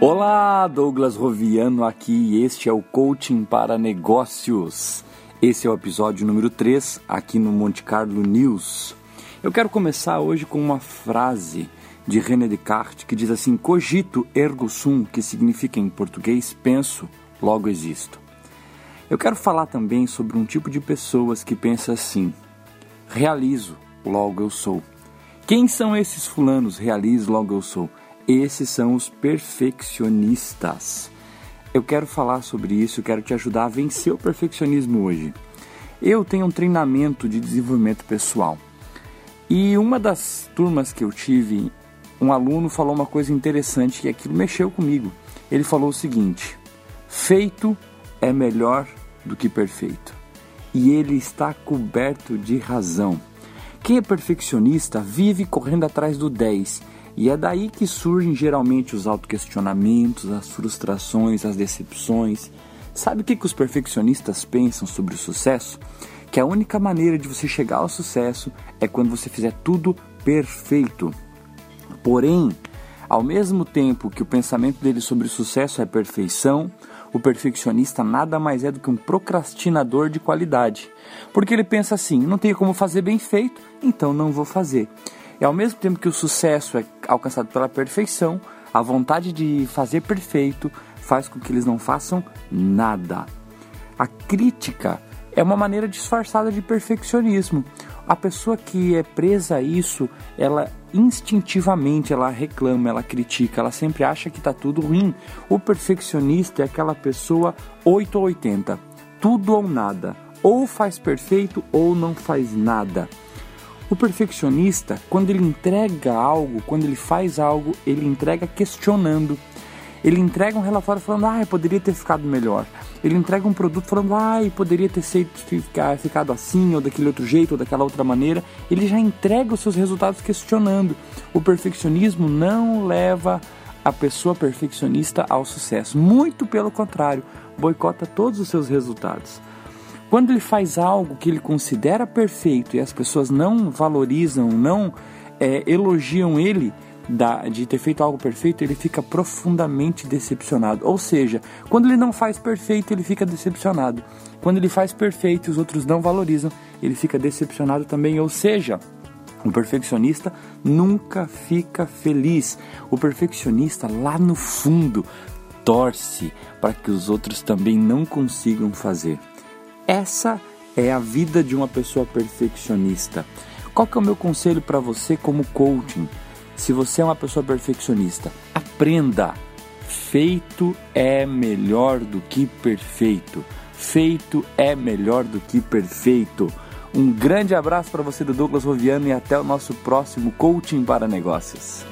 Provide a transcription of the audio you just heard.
Olá, Douglas Roviano aqui e este é o Coaching para Negócios. Esse é o episódio número 3 aqui no Monte Carlo News. Eu quero começar hoje com uma frase de René Descartes que diz assim: Cogito ergo sum, que significa em português penso, logo existo. Eu quero falar também sobre um tipo de pessoas que pensa assim: realizo, logo eu sou. Quem são esses fulanos? Realizo, logo eu sou. Esses são os perfeccionistas. Eu quero falar sobre isso, quero te ajudar a vencer o perfeccionismo hoje. Eu tenho um treinamento de desenvolvimento pessoal. E uma das turmas que eu tive, um aluno falou uma coisa interessante que aquilo mexeu comigo. Ele falou o seguinte: feito é melhor do que perfeito. E ele está coberto de razão. Quem é perfeccionista vive correndo atrás do 10 e é daí que surgem geralmente os autoquestionamentos, as frustrações, as decepções. Sabe o que, que os perfeccionistas pensam sobre o sucesso? Que a única maneira de você chegar ao sucesso é quando você fizer tudo perfeito. Porém, ao mesmo tempo que o pensamento dele sobre o sucesso é perfeição, o perfeccionista nada mais é do que um procrastinador de qualidade. Porque ele pensa assim: não tenho como fazer bem feito, então não vou fazer. E ao mesmo tempo que o sucesso é alcançado pela perfeição, a vontade de fazer perfeito faz com que eles não façam nada. A crítica é uma maneira disfarçada de perfeccionismo. A pessoa que é presa a isso, ela instintivamente ela reclama, ela critica, ela sempre acha que está tudo ruim. O perfeccionista é aquela pessoa 8 ou 80, tudo ou nada, ou faz perfeito ou não faz nada. O perfeccionista, quando ele entrega algo, quando ele faz algo, ele entrega questionando. Ele entrega um relatório falando, ah, poderia ter ficado melhor. Ele entrega um produto falando, ah, poderia ter ficado assim, ou daquele outro jeito, ou daquela outra maneira. Ele já entrega os seus resultados questionando. O perfeccionismo não leva a pessoa perfeccionista ao sucesso. Muito pelo contrário, boicota todos os seus resultados. Quando ele faz algo que ele considera perfeito e as pessoas não valorizam, não é, elogiam ele da, de ter feito algo perfeito, ele fica profundamente decepcionado. Ou seja, quando ele não faz perfeito, ele fica decepcionado. Quando ele faz perfeito e os outros não valorizam, ele fica decepcionado também. Ou seja, o perfeccionista nunca fica feliz. O perfeccionista lá no fundo torce para que os outros também não consigam fazer. Essa é a vida de uma pessoa perfeccionista. Qual que é o meu conselho para você como coaching? Se você é uma pessoa perfeccionista, aprenda. Feito é melhor do que perfeito. Feito é melhor do que perfeito. Um grande abraço para você do Douglas Roviano e até o nosso próximo coaching para negócios.